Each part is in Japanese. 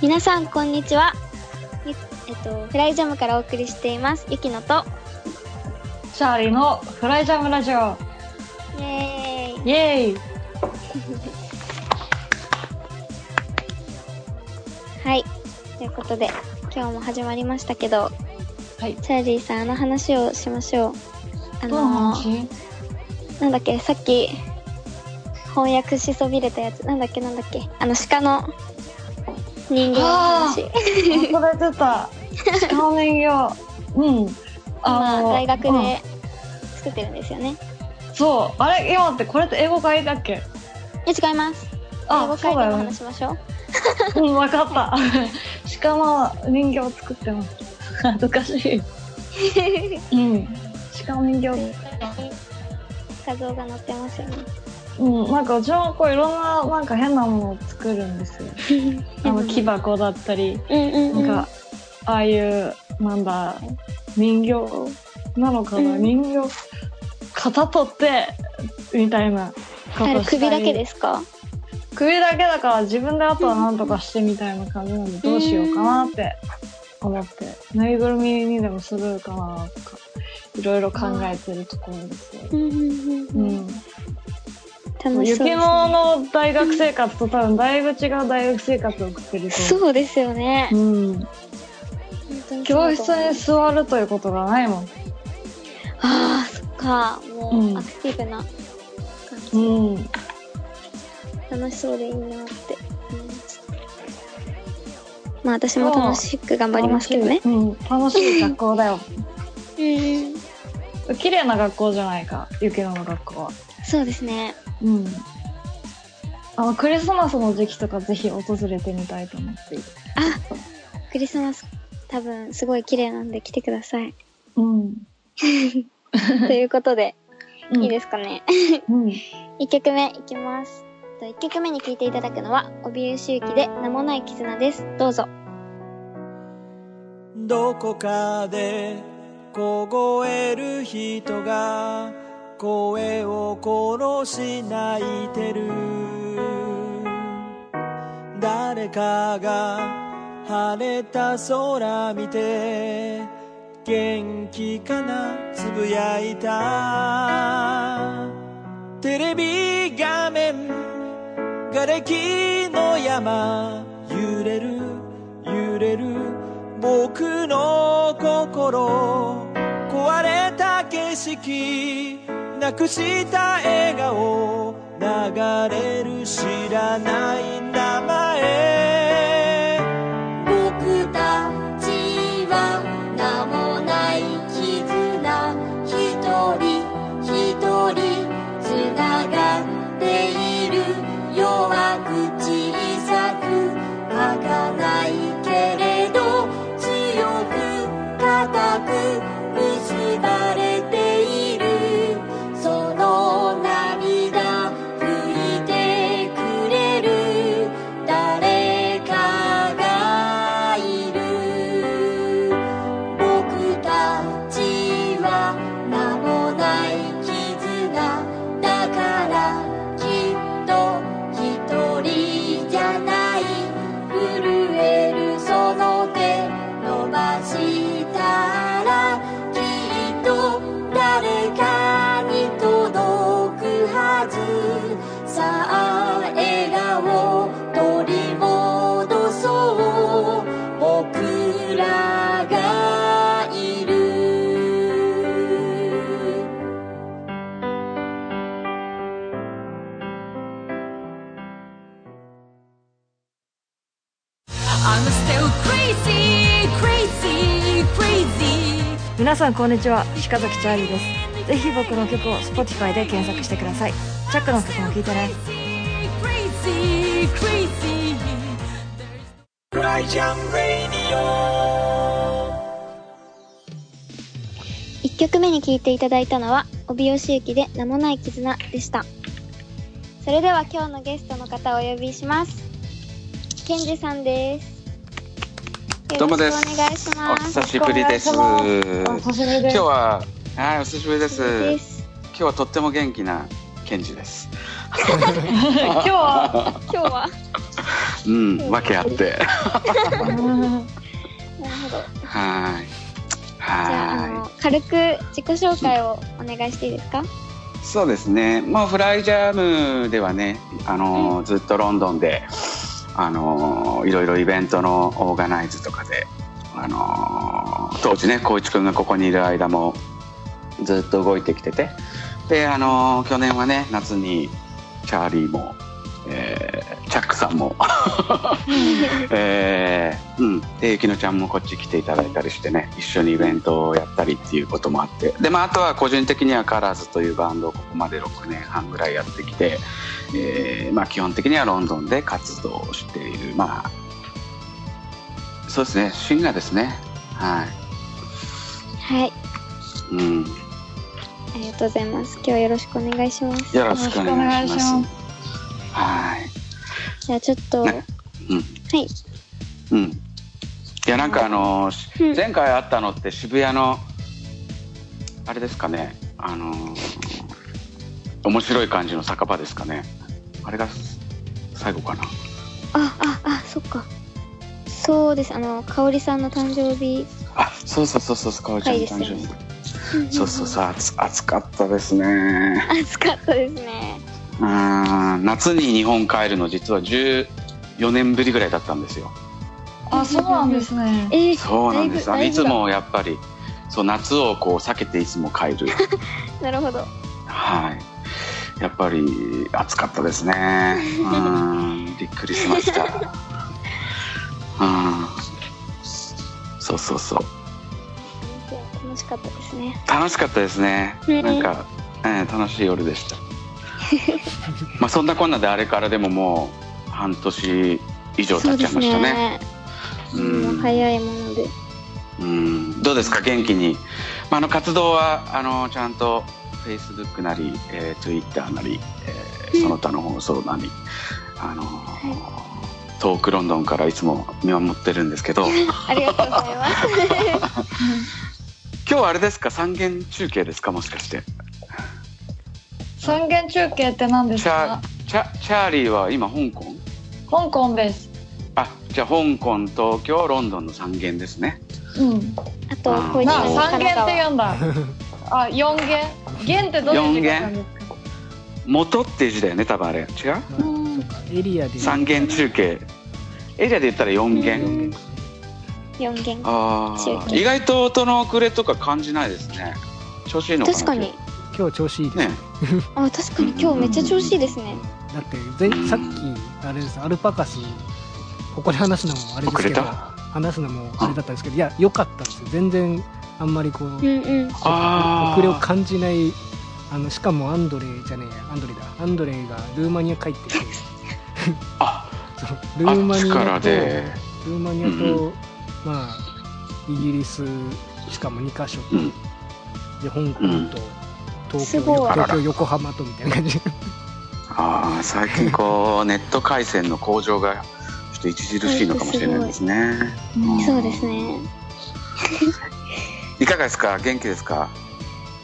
皆さんこんにちは。ゆえっとフライジャムからお送りしていますゆきのとチャーリーのフライジャムラジオ。イエーイ。イェーイことで今日も始まりましたけど、はい。チャーリーさんあの話をしましょう。あの話なんだっけ？さっき翻訳しそびれたやつなんだっけ？なんだっけ？あの鹿の人形の話。忘れてた。鹿の人形。うん。今大学うんで作ってるんですよね。そう。あれ？今ってこれって英語会だっけ？いや違います。英あ語、会でも話。しましょう。うん、わかった。鹿の人形を作ってます。恥ずかしい。うん。鹿の人形。画像が載ってますよね。うん、なんかうちもこういろんななんか変なものを作るんですよ。あの木箱だったり。なんか、ああいう、なんだ、人形なのかな、うん人形、型取って、みたいな首だけす。ですか？首だけだから自分であとは何とかしてみたいな感じなんで、どうしようかなって思って、ぬいぐるみにでもするかなとか、いろいろ考えてるところですよ。うん。楽しそうね。雪のの大学生活と多分だいぶ違う大学生活を送ってると。そうですよね。うん。教室に座るということがないもん。ああ、そっか。もう、うんアクティブな感じ、うん。楽しそうでいいなって思います。まあ私も楽しく頑張りますけどね。うん、楽しい学校だよ。うん。綺麗な学校じゃないか、雪乃の学校は。そうですね。うん。あの、クリスマスの時期とかぜひ訪れてみたいと思っている。あクリスマス多分すごい綺麗なんで来てください。うん。ということで、いいす。ですかね。うん。1曲目いきます。1曲目に聴いていただくのは、帯吉行きで名もない絆です。どうぞ。どこかで凍える人が声を殺し泣いてる誰かが晴れた空見て元気かなつぶやいたテレビ画面瓦礫の山揺れる揺れる。僕の心壊れた景色なくした笑顔流れる知らないさんこんにちは、鹿崎チャーリーです。ぜひ僕の曲を Spotify で検索してください。チャックの曲も聴いてね。ライ1曲目に聴いていただいたのは、帯吉行きで名もない絆でした。それでは今日のゲストの方をお呼びします。ケンジさんです。どうもですお願いしおます。久しぶりです。お今日は、はい、お久しぶりです。今。日はとっても元気なケンジです。今日は、今日は、うん、わけあって。なるほど。はい。じゃあ、あはの、軽く自己紹介をお願いしていいですか？い。そうですね。まあ、フライジャムではね、あの、ずっとロンドンで。あの、いろいろイベントのオーガナイズとかで。あの、当時ね、光一くんがここにいる間も。ずっと動いてきてて。で、あの、去年はね、夏に。チャーリーも。えーチャックさんも。えーうん、でゆきのちゃんもこっち来ていただいたりしてね一緒にイベントをやったりっていうこともあって。で、まあ、あとは個人的にはカラーズというバンドをここまで6年半ぐらいやってきて、えーまあ、基本的にはロンドンで活動をしているまあそうですねシンガーですね。ははい。い、うん、ありがとうございます。今日はよろしくお願いします。よろしくお願いします。はいじゃあちょっと、ね。うん。はい。うん。いやなんかあのーうん。前回会ったのって渋谷のあれですかね。あのー面白い感じの酒場ですかね。あれが最後かな。あ、あ、あ、そっか。そうです。あの、かおりさんの誕生日。あそうそうそうそうかおりちゃんの誕生はい日そうそうそう暑暑かったですね。暑かったですね。うん夏に日本帰るの実は14年ぶりぐらいだったんですよあ、そうなんですね。えー、そうなんですいつもやっぱりそう夏をこう避けていつも帰る なるほど。はい。やっぱり暑かったですね。うん、びっくりしました。うん。そうそうそう。楽しかったですね。楽しかったですね。うんなんか、えー楽しい夜でした。まあそんなこんなであれからでももう半年以上経っちゃいましたね。そうね。うん早いもので。うん。どうですか？元気に。まああの活動はあのちゃんと Facebook なり、えー、Twitter なり、えーその他の放送なり、あの遠くロンドンからいつも見守ってるんですけど今ありがとうございます。日はあれですか？三元中継ですか？もしかして三元中継って何ですチャかチャチャーリーは今香港？香港です。あじゃあ香港東京ロンドンの三元ですね。うん。あと、あ小一な、の三元って。言うんだ。あ、四元？元ってどういう字書くんですか元っていう字だよね多分あれ。違う？うかエリアで。三元中継。エリアで言ったら四元、うん四元。ああ意外と音の遅れとか感じないですね。調子いいのかな？確かに。今日調子いいですね。あ、確かに今日めっちゃ調子いいですね。だって前さっきあれですアルパカスここで話すのもあれですけど話すのもあれだったんですけどいや良かったんですよ。全然あんまりこううんうん。遅れを感じないあのしかもアンドレじゃねえや。アンドレだ。アンドレがルーマニア帰ってきて。あ ルあーマニっちからアとで。ルーマニアと、うんまあイギリスしかも2カ所。と、うん。で香港うん。と東京すごい東京横浜とみたいな感じああ最近こうネット回線の向上がちょっと著しいのかもしれないですね。んそうですね。いかがですか？元気ですか？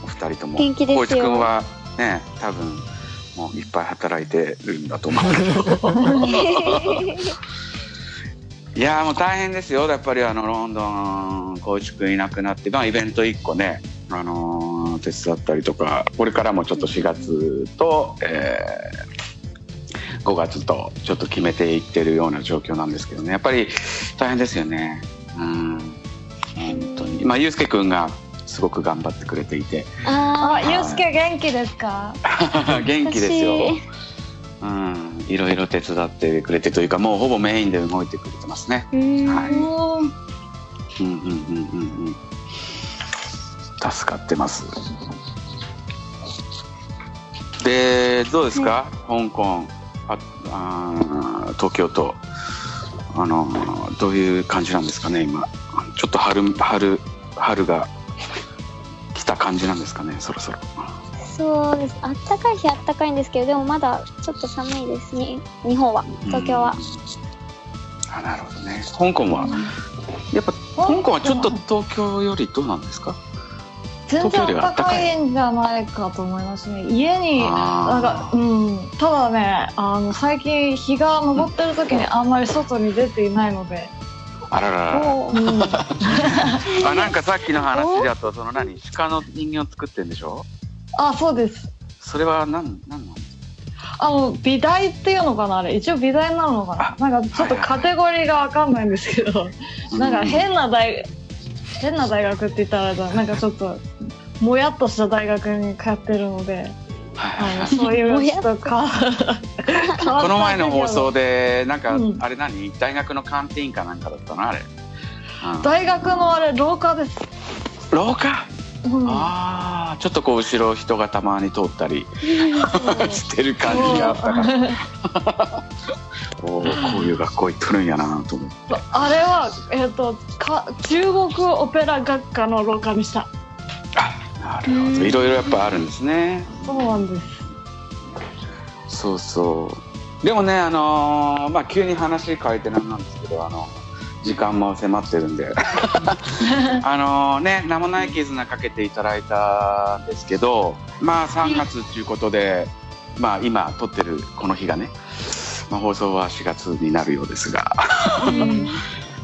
お二人とも。元気ですよ光一君はね多分もういっぱい働いてるんだと思うけど。いやーもう大変ですよやっぱりあのロンドン光一君いなくなってまあイベント1個ねあのー手伝ったりとかこれからもちょっと4月と、えー5月とちょっと決めていってるような状況なんですけどね。やっぱり大変ですよね。うん。本当に。まあゆうすけくんがすごく頑張ってくれていて。ああ、ゆうすけ元気ですか？元気ですよ。私。うん。いろいろ手伝ってくれてというかもうほぼメインで動いてくれてますね。ー。うん。はい。うん。うんうんうんうんうん助かってます。でどうですか、香港ああー東京と。あのどういう感じなんですかね今。ちょっと春春春が来た感じなんですかねそろそろ。そうです。あったかい日あったかいんですけど、でもまだちょっと寒いですね。日本は。東京は。あなるほどね。香港はやっぱ香港はちょっと東京よりどうなんですか？全然は暖かい暖かい。んじゃないかと思いますね家になんかあうんただねあの最近日が昇ってる時にあんまり外に出ていないので、ーあらららうん、あなんかさっきの話だとその何？鹿の人形作ってんでしょ？あそうです。それは何何なの？あの美大っていうのかなあれ。一応美大なのかな。なんかちょっとカテゴリーがわかんないんですけど。なんか変な大変な大学って言ったらなんかちょっともやっとした大学に通ってるのであの そういうとか この前の放送でなんか、うん。あれ何？大学のカンティーンかなんかだったのあれ、うん。大学のあれ廊下です、廊下？うん。ああちょっとこう後ろ人がたまに通ったり してる感じがあったから。おーこういう学校行っとるんやなと思って。あれは、えっとか中国オペラ学科の廊下でした。なるほど。いろいろやっぱあるんですね。そうなんです。そうそう。でもねあのーまあ急に話変えてなんなんですけどあの時間も迫ってるんで。あのね名もない絆かけていただいたんですけどまあ3月っていうことで、まあ今撮ってるこの日がね、まあ、放送は4月になるようですが。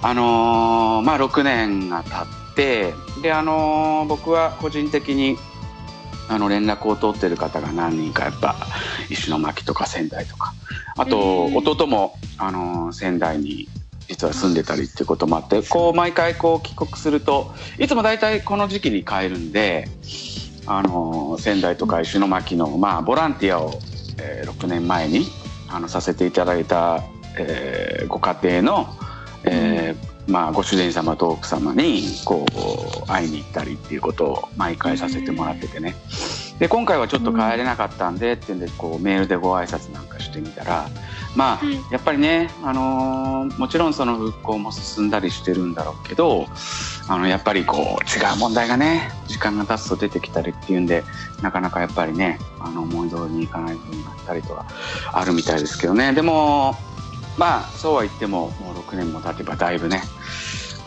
あのーまあ6年が経ってであのー僕は個人的にあの連絡を取ってる方が何人かやっぱ石巻とか仙台とか。あと弟もあのー仙台に実は住んでたりっていうこともあってこう毎回こう帰国するといつも大体この時期に帰るんであの仙台とか石巻のまあボランティアを、えー6年前にあのさせていただいた、えーご家庭の、えーまあ、ご主人様と奥様にこう会いに行ったりっていうことを毎回させてもらっててね。で今回はちょっと帰れなかったんでっていうんでこうメールでご挨拶なんかしてみたらまあやっぱりね、あのーもちろんその復興も進んだりしてるんだろうけどあのやっぱりこう違う問題がね時間が経つと出てきたりっていうんでなかなかやっぱりねあの思い通りにいかない部分があったりとはあるみたいですけどね。でもまあそうは言ってももう6年も経てばだいぶね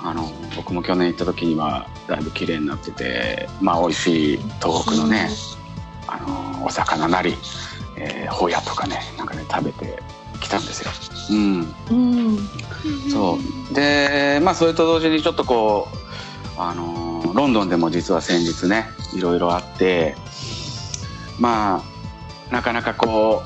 あの僕も去年行った時にはだいぶ綺麗になっててまあ美味しい東北のね、あのお魚なり、えー、ホヤとかねなんかね食べてきたんですよ。うん。うん。そう。でまあそれと同時にちょっとこうあのーロンドンでも実は先日ねいろいろあってまあなかなかこ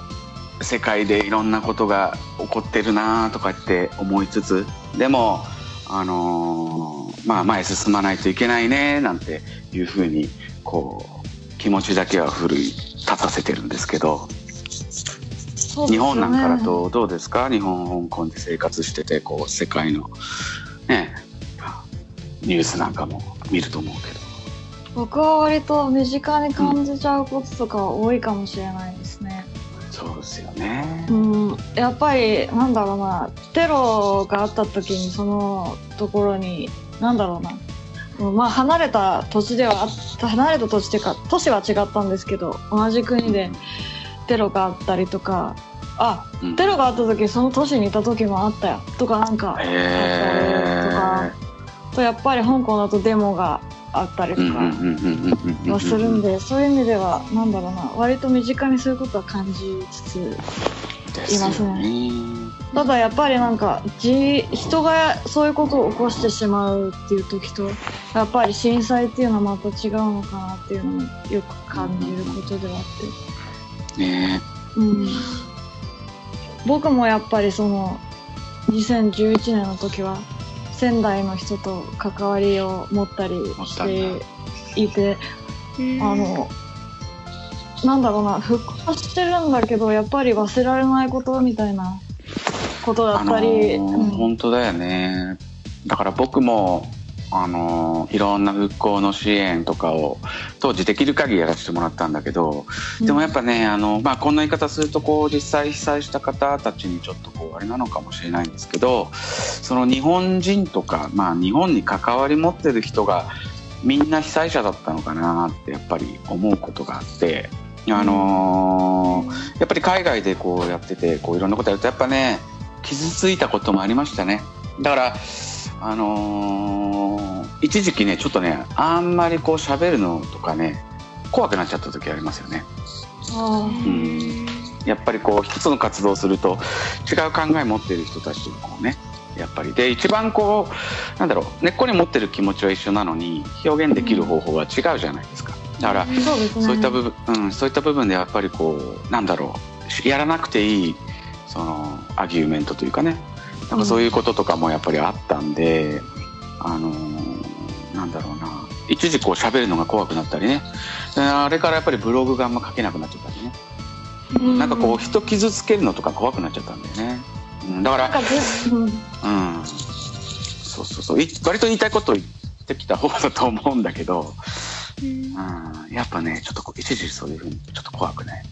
う世界でいろんなことが起こってるなとかって思いつつでもあのーまあ前進まないといけないねなんていうふうにこう気持ちだけは奮い立たせてるんですけどね。日本なんかだとどうですか？日本香港で生活しててこう世界のねニュースなんかも見ると思うけど。僕は割と身近に感じちゃうこととか多いかもしれないですね。そうですよね。うん、やっぱりなんだろうな。テロがあった時にそのところになんだろうな。うんまあ離れた土地ではあった離れた土地っていうか都市は違ったんですけど同じ国でテロがあったりとかあうん。テロがあった時その都市にいた時もあったよとかなんかあったりとか。へとやっぱり香港だとデモがあったりとかはするんでそういう意味ではなんだろうな。割と身近にそういうことは感じつついますね。ただやっぱりなんかじ人がそういうことを起こしてしまうっていう時とやっぱり震災っていうのはまた違うのかなっていうのもよく感じることではあって、ね。うん、僕もやっぱりその2011年の時は仙台の人と関わりを持ったりしていてあのなんだろうな復活してるんだけどやっぱり忘れられないことみたいなことだあのったり、ーうん。本当だよね。だから僕もあのーいろんな復興の支援とかを当時できる限りやらせてもらったんだけどでもやっぱねあの、まあ、こんな言い方するとこう実際被災した方たちにちょっとこうあれなのかもしれないんですけどその日本人とか、まあ、日本に関わり持ってる人がみんな被災者だったのかなってやっぱり思うことがあって。あのーやっぱり海外でこうやっててこういろんなことやるとやっぱね傷ついたこともありましたねだからあのー一時期ねちょっとねあんまりこう喋るのとかね怖くなっちゃった時ありますよね。あうん。やっぱりこう一つの活動をすると違う考え持っている人たちとこうねやっぱり。で一番こうなんだろう根っこに持ってる気持ちは一緒なのに表現できる方法は違うじゃないですか。だからーそうですね。そういった部分、うん、そういった部分でやっぱりこうなんだろうやらなくていいそのアギューメントというかねなん。かそういうこととかもやっぱりあったんで、あのーなんだろうな。一時こう喋るのが怖くなったりね。であれからやっぱりブログがあんま書けなくなっちゃったりね、うん。なんかこう人傷つけるのとか怖くなっちゃったんだよね、うん、だからうん。うん。そうそうそう。い割と言いたいこと言ってきた方だと思うんだけど、うん、やっぱねちょっとこう一時そういうふうにちょっと怖くね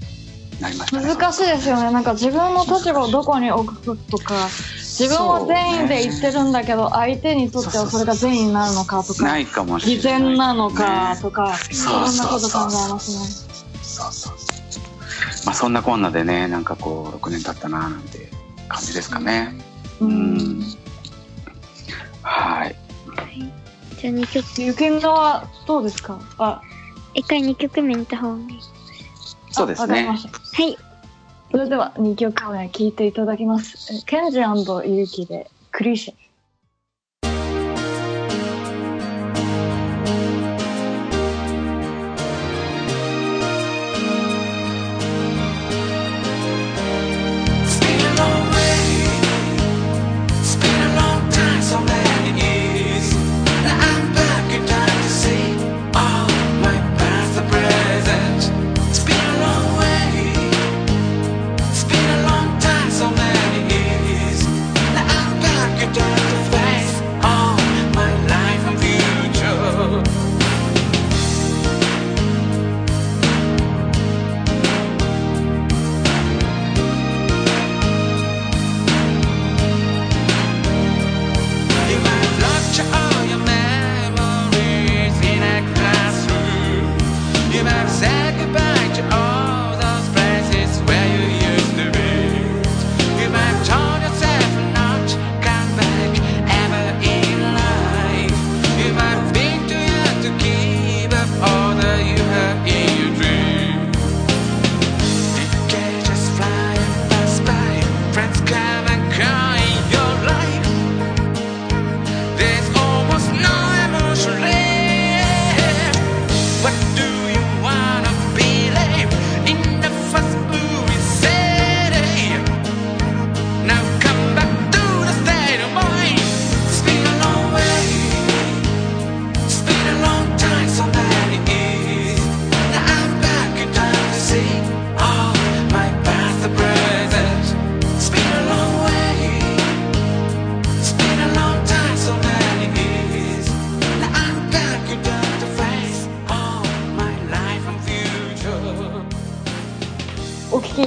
なりましたね。難しいですよね。なんか自分の立場をどこに置くとか、自分は善意で言ってるんだけど、相手にとってはそれが善意になるのかとかな、いかもしれない偽善なのかとか、いろんなこと考えますね。そうそうまあそんなこんなでねなんかこう6年経ったななんて感じですかね。ううん。んはい。じゃあ2曲、ゆきんがはどうですか？あ、一回2曲目見た方がいい。そうですね。はい。それでは2曲目聴いていただきます。ケンジユキでクリシェ。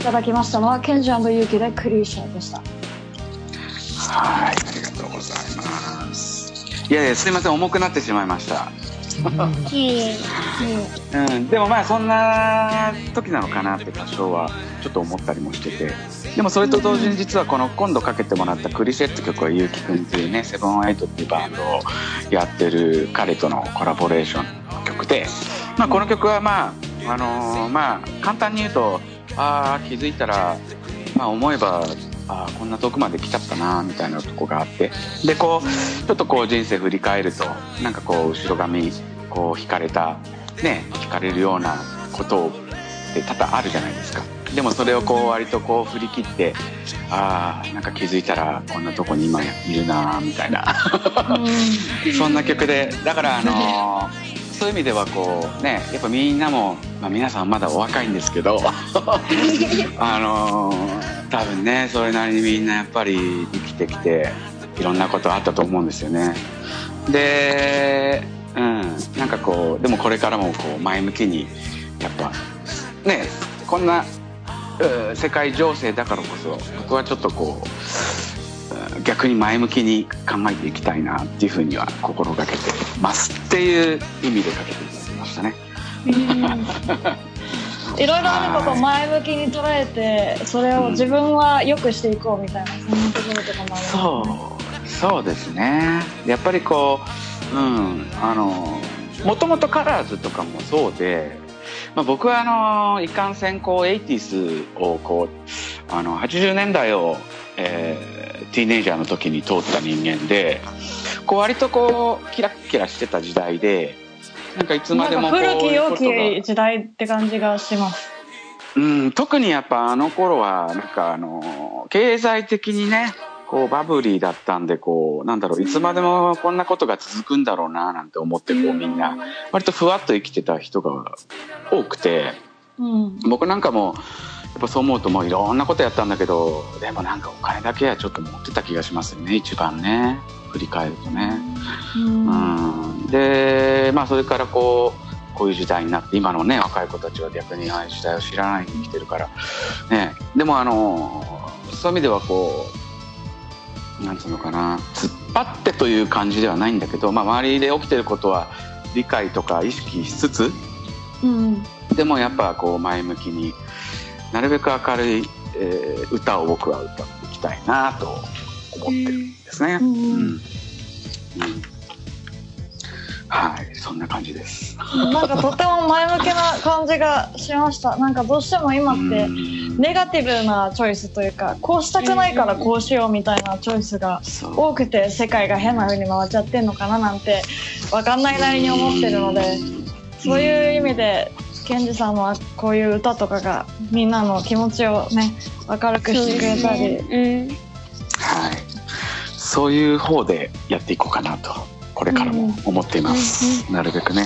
ただきましたのは、ケンジユキでクリシェでした。はいありがとうございますいやいやすいません重くなってしまいました。うん、でもまあそんな時なのかなって多少はちょっと思ったりもしててでもそれと同時に実はこの今度かけてもらった「クリシェ」って曲はゆうきくんっていうねセブンエイトっていうバンドをやってる彼とのコラボレーションの曲で、まあ、この曲はまああのーまあ簡単に言うとああ気づいたら、まあ、思えばあーこんな遠くまで来ちゃったなみたいなとこがあって。でこうちょっとこう人生振り返るとなんかこう後ろ髪こう引かれたね引かれるようなことって多々あるじゃないですか。でもそれをこう割とこう振り切ってああなんか気づいたらこんなとこに今いるなみたいな。そんな曲でだからあのーそういう意味ではこうねやっぱみんなも、まあ、皆さんまだお若いんですけど あのー多分ねそれなりにみんなやっぱり生きてきていろんなことあったと思うんですよね。でうんなんかこうでもこれからもこう前向きにやっぱねこんなうん世界情勢だからこそ僕はちょっとこううん逆に前向きに考えていきたいなっていうふうには心がけてますっていう意味でかけていただきましたね。いろいろあることを前向きに捉えてそれを自分は良くしていこうみたいなそんなところとかもあるそう。そうですね。やっぱりこううんあのもともとカラーズとかもそうで、まあ、僕はあのいかんせんこう 80s をこうあの80年代を、えーティーネイジャーの時に通った人間でこう割とこうキラッキラしてた時代でなんかいつまでもこう古き良いうことがき時代って感じがします。うん、特にやっぱあの頃は、なんかあの、経済的にね、こうバブリーだったんで、こう、なんだろう、いつまでもこんなことが続くんだろうな、なんて思って、こうみんな、割とふわっと生きてた人が多くて、うん。僕なんかも、やっぱそう思うともういろんなことやったんだけど、でもなんかお金だけはちょっと持ってた気がしますよね、一番ね。振り返るとね。うん、で、まあそれからこう、こういう時代になって、今のね、若い子たちは逆にああいう時代を知らないで生きてるから、ね、でもあの、そういう意味ではこう、なんつうのかな、突っ張ってという感じではないんだけど、まあ周りで起きてることは理解とか意識しつつ、うん。でもやっぱこう前向きになるべく明るい、えー歌を僕は歌っていきたいなと思ってるんですね。うん。うんうん。はい、そんな感じです。なんかとても前向きな感じがしました。なんかどうしても今ってうん。ネガティブなチョイスというかこうしたくないからこうしようみたいなチョイスが多くて世界が変な風に回っちゃってんのかななんて分かんないなりに思ってるのでそういう意味でケンジさんはこういう歌とかがみんなの気持ちをね明るくしてくれたり、うん。はい、そういう方でやっていこうかなとこれからも思っています、なるべくね、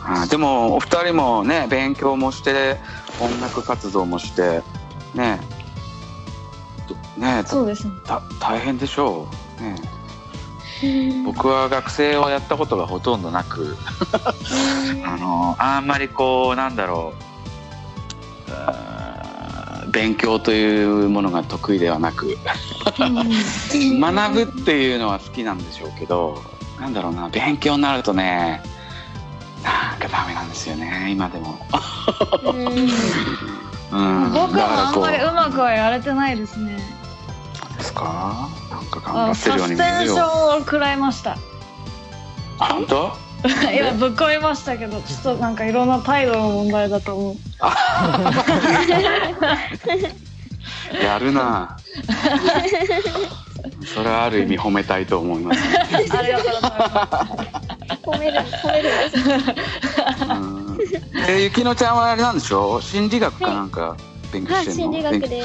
はいでもお二人もね勉強もして音楽活動もしてね。どねそうですね。た大変でしょう。ね僕は学生をやったことがほとんどなくあのあんまりこうなんだろう勉強というものが得意ではなく学ぶっていうのは好きなんでしょうけどなんだろうな勉強になるとねなんかダメなんですよね今でも、うん、僕はあんまりだうまくはやれてないですねですか？なんか頑張あってるようサスペンシに見えるよョンを食らいました。あ本当？今ぶっ込みましたけどちょっとなんかいろんな態度の問題だと思う。やるな。それはある意味褒めたいと思います、ありがとうございます。褒める、褒める。えゆきのちゃんはあれなんでしょ？心理学かなんか勉強はい、してんの、心理学で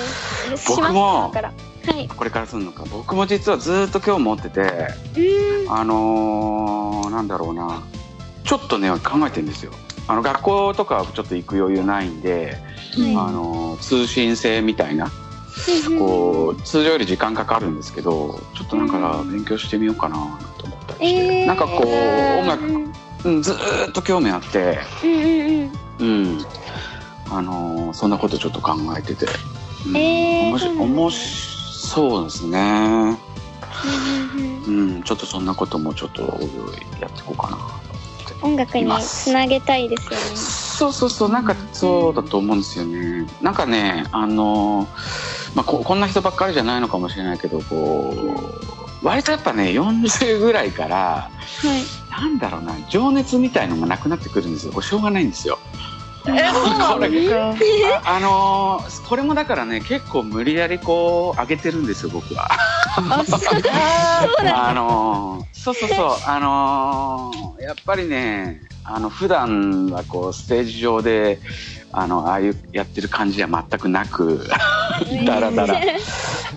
す。僕も。はい。これからするのか。僕も実はずっと今日持っててうん。あのー、なんだろうな。ちょっとね考えてるんですよ。あの学校とかはちょっと行く余裕ないんで、あのー通信制みたいな。こう通常より時間かかるんですけどちょっとなんか勉強してみようかなと思ったりして、えー。なんかこう音楽、うんうん、ずーっと興味あって。うんあのーそんなことちょっと考えてて、うん。えーおもしそうですねうん。うんちょっとそんなこともちょっとやっていこうかな音楽につなげたいですよね。そうそうそうなんかそうだと思うんですよねなんかねあのまあここんな人ばっかりじゃないのかもしれないけどこう割とやっぱね40ぐらいからはい。なんだろうな情熱みたいのがなくなってくるんですよこれしょうがないんですよああのーこれもだからね結構無理やりこう上げてるんですよ僕は。あ、のーそうそうそう。あのーやっぱりねあの普段はこうステージ上であのああいうやってる感じじゃ全くなくだらだら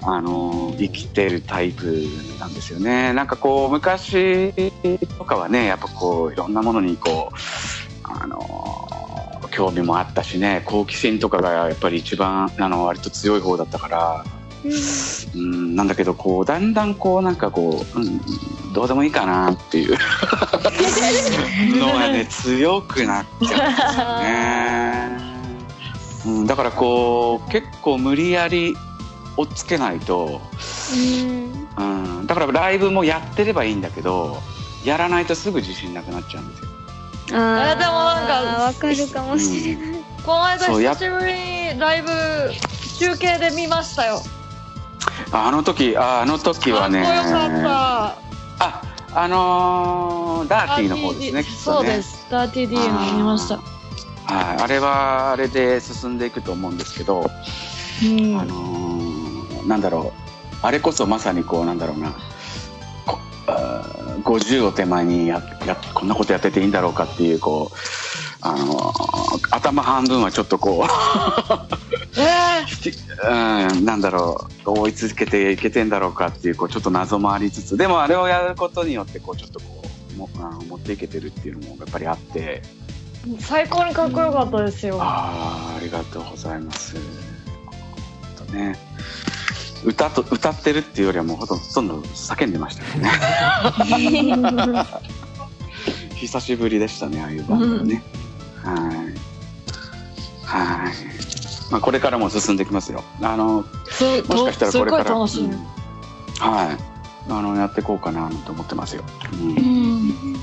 あのー生きてるタイプなんですよね。なんかこう昔とかはねやっぱこういろんなものにこうあのー興味もあったしね好奇心とかがやっぱり一番あの割と強い方だったからうん。なんだけどこうだんだんこうなんかこう、うん、どうでもいいかなっていう。のがね強くなっちゃうんですよね、うん、だからこう結構無理やり追っつけないと、うん。うん、だからライブもやってればいいんだけどやらないとすぐ自信なくなっちゃうんですよでもなんかわかるかもしれない。この間久しぶりにライブ中継で見ましたよ。あの時ああの時はね。よかった。ああのーダーティーの方ですねきっとそうねです。ダーティー D の見ました。はい、あれはあれで進んでいくと思うんですけど、うん。あのーなんだろう。あれこそまさにこうなんだろうな50を手前にややこんなことやってていいんだろうかっていうこう、あのー頭半分はちょっとこうえうん、なんだろう追い続けていけてんだろうかっていうこうちょっと謎もありつつでもあれをやることによってこうちょっとこうもあの持っていけてるっていうのもやっぱりあって。ー最高にかっこよかったですよ。ああありがとうございます。ね歌と歌ってるっていうよりはもうほとんどほとんど叫んでましたよね。久しぶりでしたねああいうバンドはね。はいはい。まあこれからも進んできますよ。あのすもしかしたらこれからうんはいあのやっていこうかなと思ってますよ。うん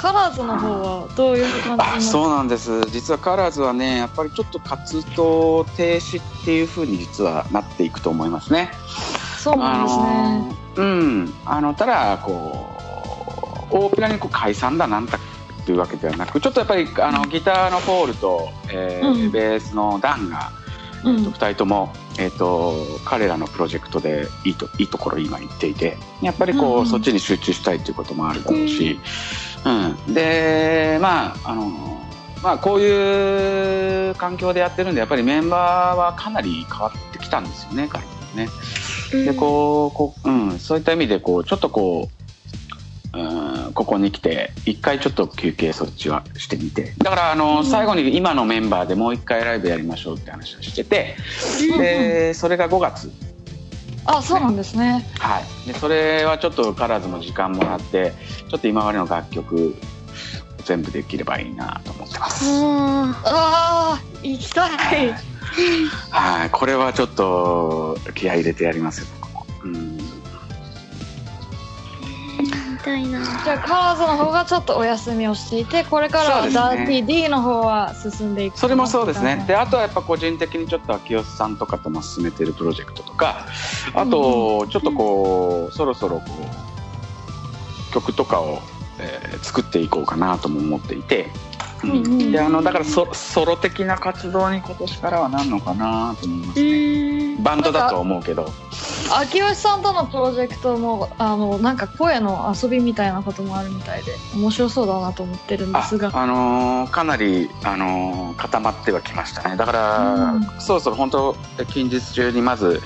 カラーズの方はどういう感じそうなんです。実はカラーズはねやっぱりちょっと活動停止っていうふうに実はなっていくと思いますね。そうなんですね、うん。あのただこう大っぴらにこう解散だなんだっていうわけではなくちょっとやっぱりあのギターのポールと、えーうん。ベースのダンが、うん。2人とも、えー、と彼らのプロジェクトでいいといいところ今行っていてやっぱりこう、うん。そっちに集中したいっていうこともあるだろうし、うん、でまああのまあこういう環境でやってるんでやっぱりメンバーはかなり変わってきたんですよね彼もね。でこうこう、うん、そういった意味でこうちょっとこう、うん、ここに来て一回ちょっと休憩そっちはしてみて。だからあの、最後に今のメンバーでもう一回ライブやりましょうって話をしてて、でそれが5月あそうなんですね。はい、でそれはちょっとカラーズも時間もらってちょっと今までの楽曲全部できればいいなと思ってます。あああ行きたい。はい、これはちょっと気合い入れてやりますよ。うん、たいな。じゃあカラーズの方がちょっとお休みをしていてこれからはダーティー D の方は進んでいく。それもそうですね。で、あとはやっぱ個人的にちょっと秋吉さんとかとも進めてるプロジェクトとか、あと、ちょっとこう、そろそろこう、曲とかを、えー作っていこうかなとも思っていて、で、あの、だからソソロ的な活動に今年からはなるのかなと思いますうね。バンドだとは思うけど。秋吉さんとのプロジェクトもあのなんか声の遊びみたいなこともあるみたいで面白そうだなと思ってるんであすが。あのーかなり、あのー固まってはきましたね。だから、うん。そろそろ本当近日中にまず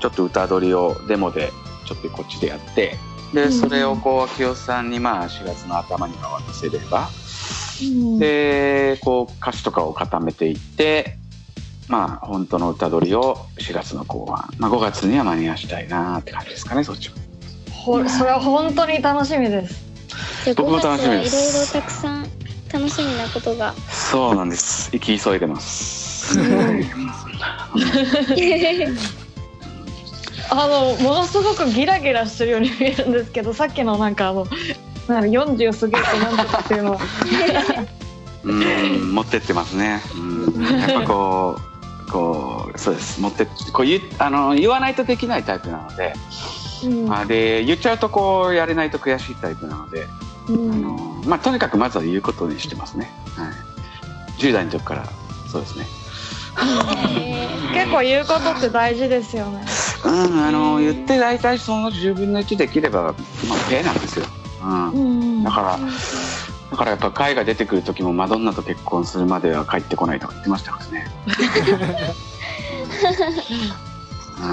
ちょっと歌取りをデモでちょっとこっちでやってでうんそれをこう秋吉さんにまあ4月の頭には渡せれば、うんでこう歌詞とかを固めていってまあ本当の歌取りを4月の後半、まあ、5月には間に合わしたいなって感じですかねそっちは。ほそれは本当に楽しみです。僕も5月はいろい楽しみです。ろたくさん楽しみなことが。そうなんです。生き急いでます。あのものすごくギラギラしてるように見えるんですけどさっきのなんかあのなんか40過ぎるとなんとかっていうのはうん持ってってますね。うんやっぱこう、こう、そうです。持ってっこう言うあの言わないとできないタイプなので、うんあで言っちゃうとこうやれないと悔しいタイプなので、うんあのまあとにかくまずは言うことにしてますね。はい。10代の時からそうですね。結構言うことって大事ですよねうんあの言って大体その10分の1できればまあペイなんですよ。うん。うん。だから。だからやっぱ海が出てくる時もマドンナと結婚するまでは帰ってこないとか言ってましたからね。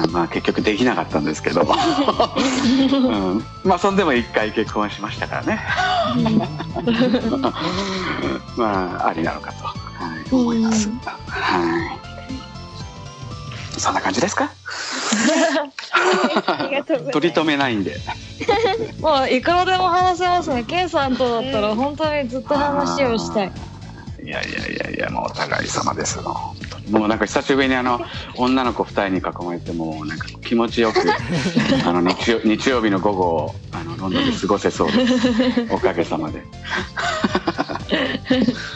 うん。まあ結局できなかったんですけど、うん、まあそんでも一回結婚しましたからね。まあありなのかと、はい、思います、はい。そんな感じですか？ありがとうございます取り留めないんで。もういくらでも話せますね。ケンさんとだったら本当にずっと話をしたい。いやいやいやいやもうお互い様ですよ。もうなんか久しぶりにあの女の子2人に囲まれてもうなんか気持ちよく あの日曜日曜日の午後をあのロンドンで過ごせそうです おかげさまで。は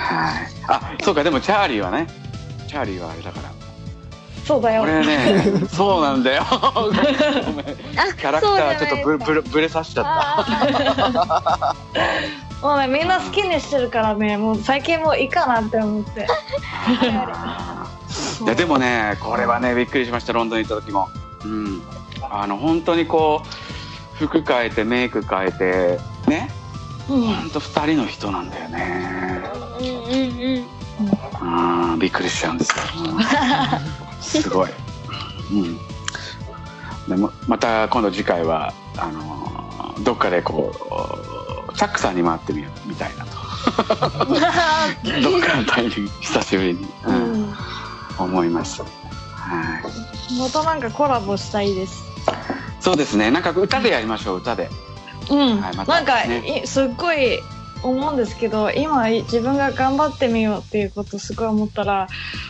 はい。あ、そうか、でもチャーリーはね、チャーリーはあれだから。そうだよ。俺ね、そうなんだよ。キャラクターちょっとブブレブレさしちゃった。もうね、みんな好きにしてるからね、もう最近もういいかなって思って。いやでもねこれはねびっくりしましたロンドンに行った時もうんあの本当にこう服変えてメイク変えてねうん。本当二人の人なんだよねうんうんうん。うんびっくりしちゃうんですよ、うんすごい、うん、でもまた今度次回はあのどっかでこうサックさんに回ってみようみたいなと どっかのタイミング久しぶりに、ううんん。思いますはいまたなんかコラボしたいです。そうですね。なんか歌でやりましょう。歌で。うん。はいまたなんか、ねいすっごい思うんですけど、今自分が頑張ってみようっていうことすごい思ったら、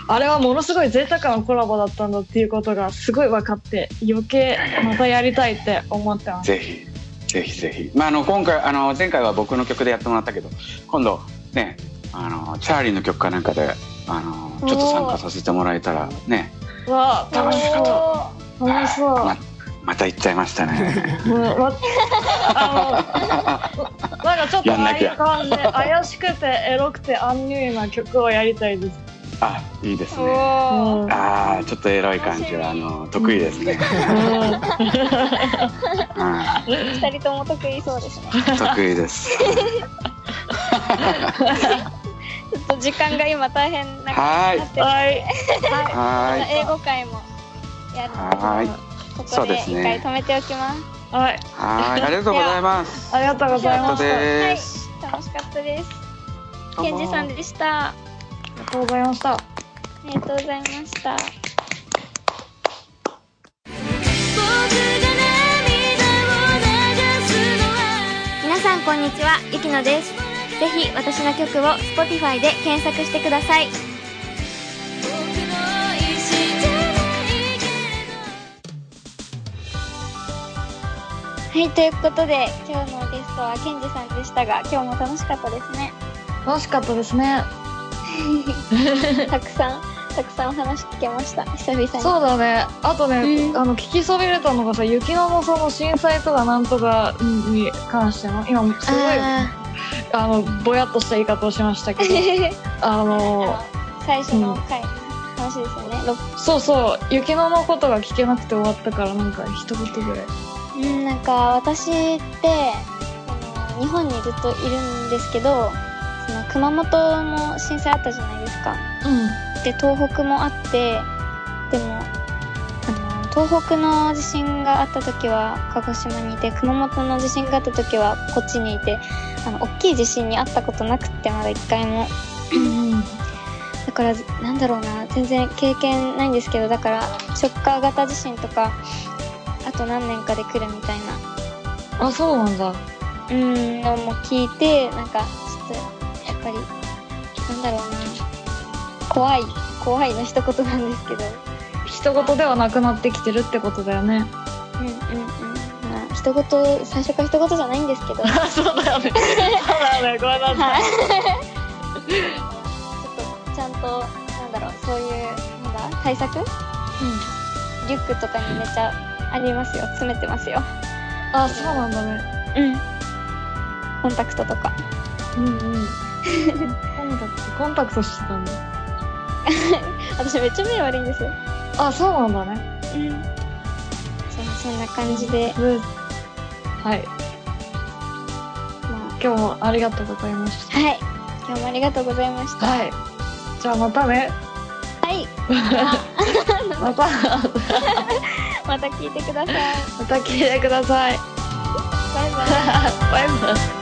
あれはものすごい贅沢なコラボだったんだっていうことがすごい分かって、余計またやりたいって思ってます。ぜひぜひぜひ。まああの今回あの前回は僕の曲でやってもらったけど、今度ねあのチャーリーの曲かなんかであのちょっと参加させてもらえたらね。うわあ、楽しかった楽しそう。ままた行っちゃいましたね。うんわあの、なんかちょっとああいう感じで怪しくてエロくてアンニュイな曲をやりたいです。あいいですね。うんああちょっとエロい感じはあの得意ですね。は 二人とも得意そうですね。い得意です。ちょっと時間が今大変なはーいなってるので、はい。はーい。英語会もやるはーい。ここで一そうですね回止めておきます。はい。はーいありがとうございます。ありがとうございま楽しかったです。どうもケンジさんでした。ありがとうございました。りがとうございました。皆さんこんにちは、ゆきのです。ぜひ私の曲を Spotify で検索してください。はい、ということで今日のゲストはケンジさんでしたが、今日も楽しかったですね。楽しかったですね。たくさん、たくさんお話聞けました。久々に。そうだね。あとね、うんあの、聞きそびれたのがさ、雪乃のその震災とかなんとかに関しての、今、すごい、ああの、ぼやっとした言い方をしましたけど、ー あの、最初の回の話ですよね。ろそうそう、雪乃のことが聞けなくて終わったから、なんか一言ぐらい。うん、なんか私って、日本にずっといるんですけど、その熊本も震災あったじゃないですか。うん。で、東北もあって、でも、あの、東北の地震があった時は鹿児島にいて、熊本の地震があった時はこっちにいて、あの、大きい地震にあったことなくって、まだ一回も。うん。だから、なんだろうな、全然経験ないんですけど、だから、ショッカー型地震とか、あと何年かで来るみたいな、あ、そうなんだ。うん、のも聞いて、なんか、ちょっと、やっぱり、なんだろうな、怖い、怖いの一言なんですけど、一言ではなくなってきてるってことだよね。うんうんうん。まあ、一言、最初から一言じゃないんですけど、ちょっそうだよね。そうだよね。ごめんなさい。と、ちゃんと、なんだろう、そういう、なんだ、対策？リュックとかにめっちゃありますよ。詰めてますよ。あ、そうなんだね。うん。コンタクトとか。うんうん。コンタクト、コンタクトしてたんだ。私めっちゃ目悪いんですよ。あ、そうなんだね。うん。そう、そんな感じで、うんはい。ま今日もありがとうございましあ、はい。今日もありがとうございました。た。はい。じゃあまたね。はい。また、また聞いてください。また聞いてください。バイバイ。バイバイ。